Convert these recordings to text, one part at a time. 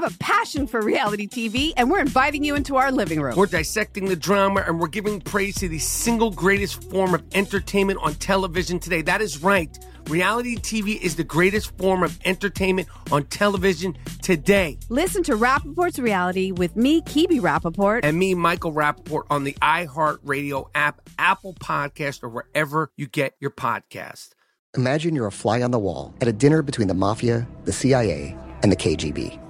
have a passion for reality TV, and we're inviting you into our living room. We're dissecting the drama and we're giving praise to the single greatest form of entertainment on television today. That is right. Reality TV is the greatest form of entertainment on television today. Listen to Rapaport's reality with me, Kibi Rapaport. And me, Michael Rapaport, on the iHeartRadio app, Apple Podcast, or wherever you get your podcast. Imagine you're a fly on the wall at a dinner between the mafia, the CIA, and the KGB.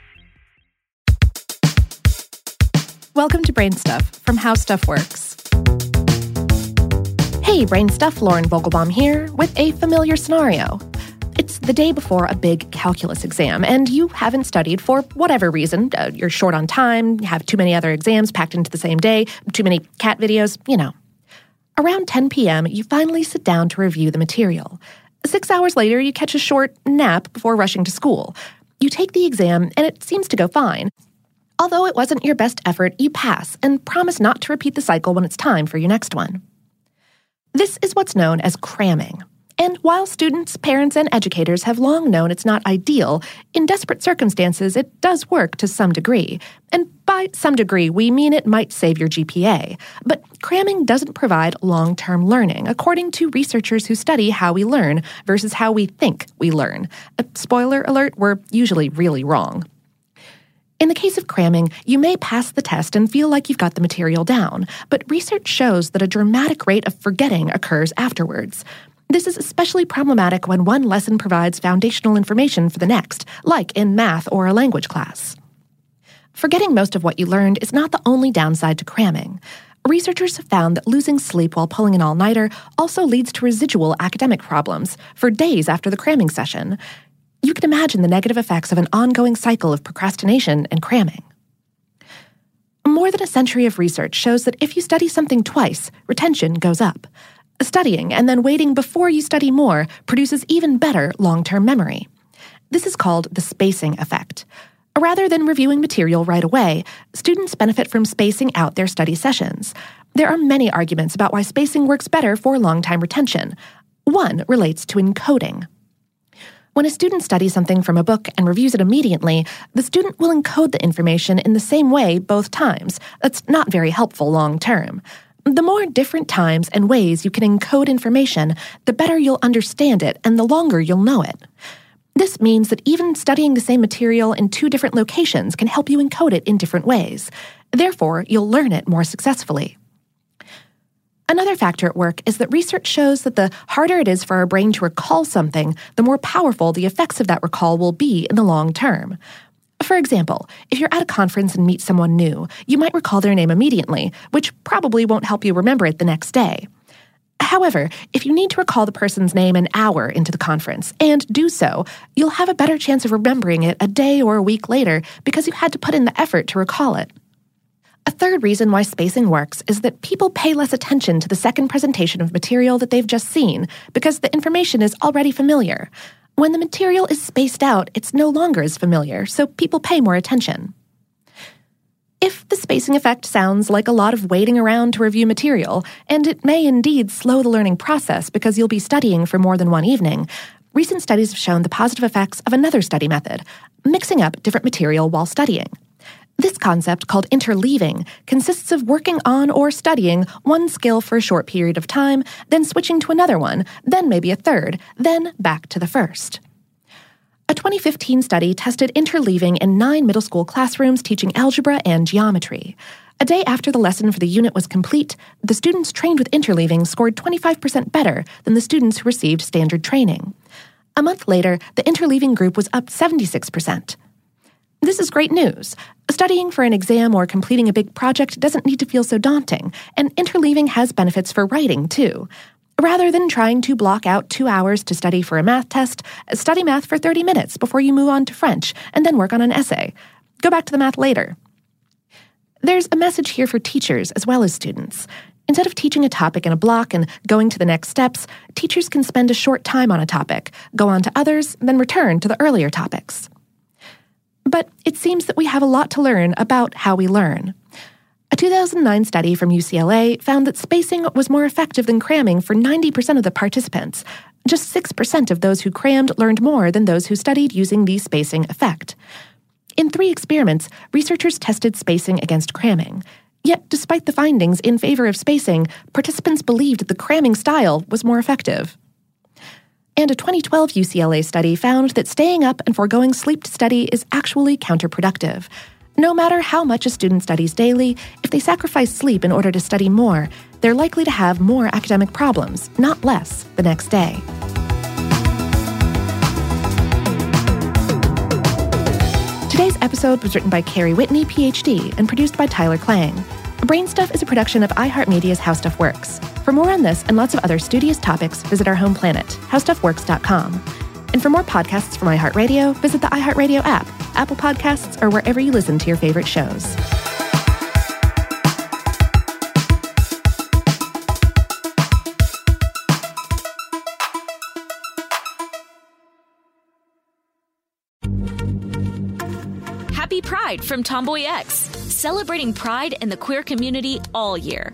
Welcome to BrainStuff from HowStuffWorks. Hey, BrainStuff, Lauren Vogelbaum here with a familiar scenario. It's the day before a big calculus exam, and you haven't studied for whatever reason. Uh, you're short on time, have too many other exams packed into the same day, too many cat videos, you know. Around 10 p.m., you finally sit down to review the material. Six hours later, you catch a short nap before rushing to school. You take the exam, and it seems to go fine. Although it wasn't your best effort, you pass and promise not to repeat the cycle when it's time for your next one. This is what's known as cramming. And while students, parents, and educators have long known it's not ideal, in desperate circumstances it does work to some degree. And by some degree, we mean it might save your GPA. But cramming doesn't provide long term learning, according to researchers who study how we learn versus how we think we learn. Uh, spoiler alert, we're usually really wrong. In the case of cramming, you may pass the test and feel like you've got the material down, but research shows that a dramatic rate of forgetting occurs afterwards. This is especially problematic when one lesson provides foundational information for the next, like in math or a language class. Forgetting most of what you learned is not the only downside to cramming. Researchers have found that losing sleep while pulling an all nighter also leads to residual academic problems for days after the cramming session. You can imagine the negative effects of an ongoing cycle of procrastination and cramming. More than a century of research shows that if you study something twice, retention goes up. Studying and then waiting before you study more produces even better long term memory. This is called the spacing effect. Rather than reviewing material right away, students benefit from spacing out their study sessions. There are many arguments about why spacing works better for long time retention. One relates to encoding. When a student studies something from a book and reviews it immediately, the student will encode the information in the same way both times. That's not very helpful long term. The more different times and ways you can encode information, the better you'll understand it and the longer you'll know it. This means that even studying the same material in two different locations can help you encode it in different ways. Therefore, you'll learn it more successfully. Another factor at work is that research shows that the harder it is for our brain to recall something, the more powerful the effects of that recall will be in the long term. For example, if you're at a conference and meet someone new, you might recall their name immediately, which probably won't help you remember it the next day. However, if you need to recall the person's name an hour into the conference and do so, you'll have a better chance of remembering it a day or a week later because you had to put in the effort to recall it. A third reason why spacing works is that people pay less attention to the second presentation of material that they've just seen because the information is already familiar. When the material is spaced out, it's no longer as familiar, so people pay more attention. If the spacing effect sounds like a lot of waiting around to review material, and it may indeed slow the learning process because you'll be studying for more than one evening, recent studies have shown the positive effects of another study method mixing up different material while studying. This concept, called interleaving, consists of working on or studying one skill for a short period of time, then switching to another one, then maybe a third, then back to the first. A 2015 study tested interleaving in nine middle school classrooms teaching algebra and geometry. A day after the lesson for the unit was complete, the students trained with interleaving scored 25% better than the students who received standard training. A month later, the interleaving group was up 76%. This is great news. Studying for an exam or completing a big project doesn't need to feel so daunting, and interleaving has benefits for writing, too. Rather than trying to block out two hours to study for a math test, study math for 30 minutes before you move on to French, and then work on an essay. Go back to the math later. There's a message here for teachers as well as students. Instead of teaching a topic in a block and going to the next steps, teachers can spend a short time on a topic, go on to others, then return to the earlier topics. But it seems that we have a lot to learn about how we learn. A 2009 study from UCLA found that spacing was more effective than cramming for 90% of the participants. Just 6% of those who crammed learned more than those who studied using the spacing effect. In three experiments, researchers tested spacing against cramming. Yet, despite the findings in favor of spacing, participants believed the cramming style was more effective. And a 2012 UCLA study found that staying up and foregoing sleep to study is actually counterproductive. No matter how much a student studies daily, if they sacrifice sleep in order to study more, they're likely to have more academic problems, not less, the next day. Today's episode was written by Carrie Whitney, PhD, and produced by Tyler Klang. Brainstuff is a production of iHeartMedia's HowStuffWorks. For more on this and lots of other studious topics, visit our home planet, howstuffworks.com. And for more podcasts from iHeartRadio, visit the iHeartRadio app, Apple Podcasts, or wherever you listen to your favorite shows. Happy Pride from TomboyX, celebrating pride in the queer community all year.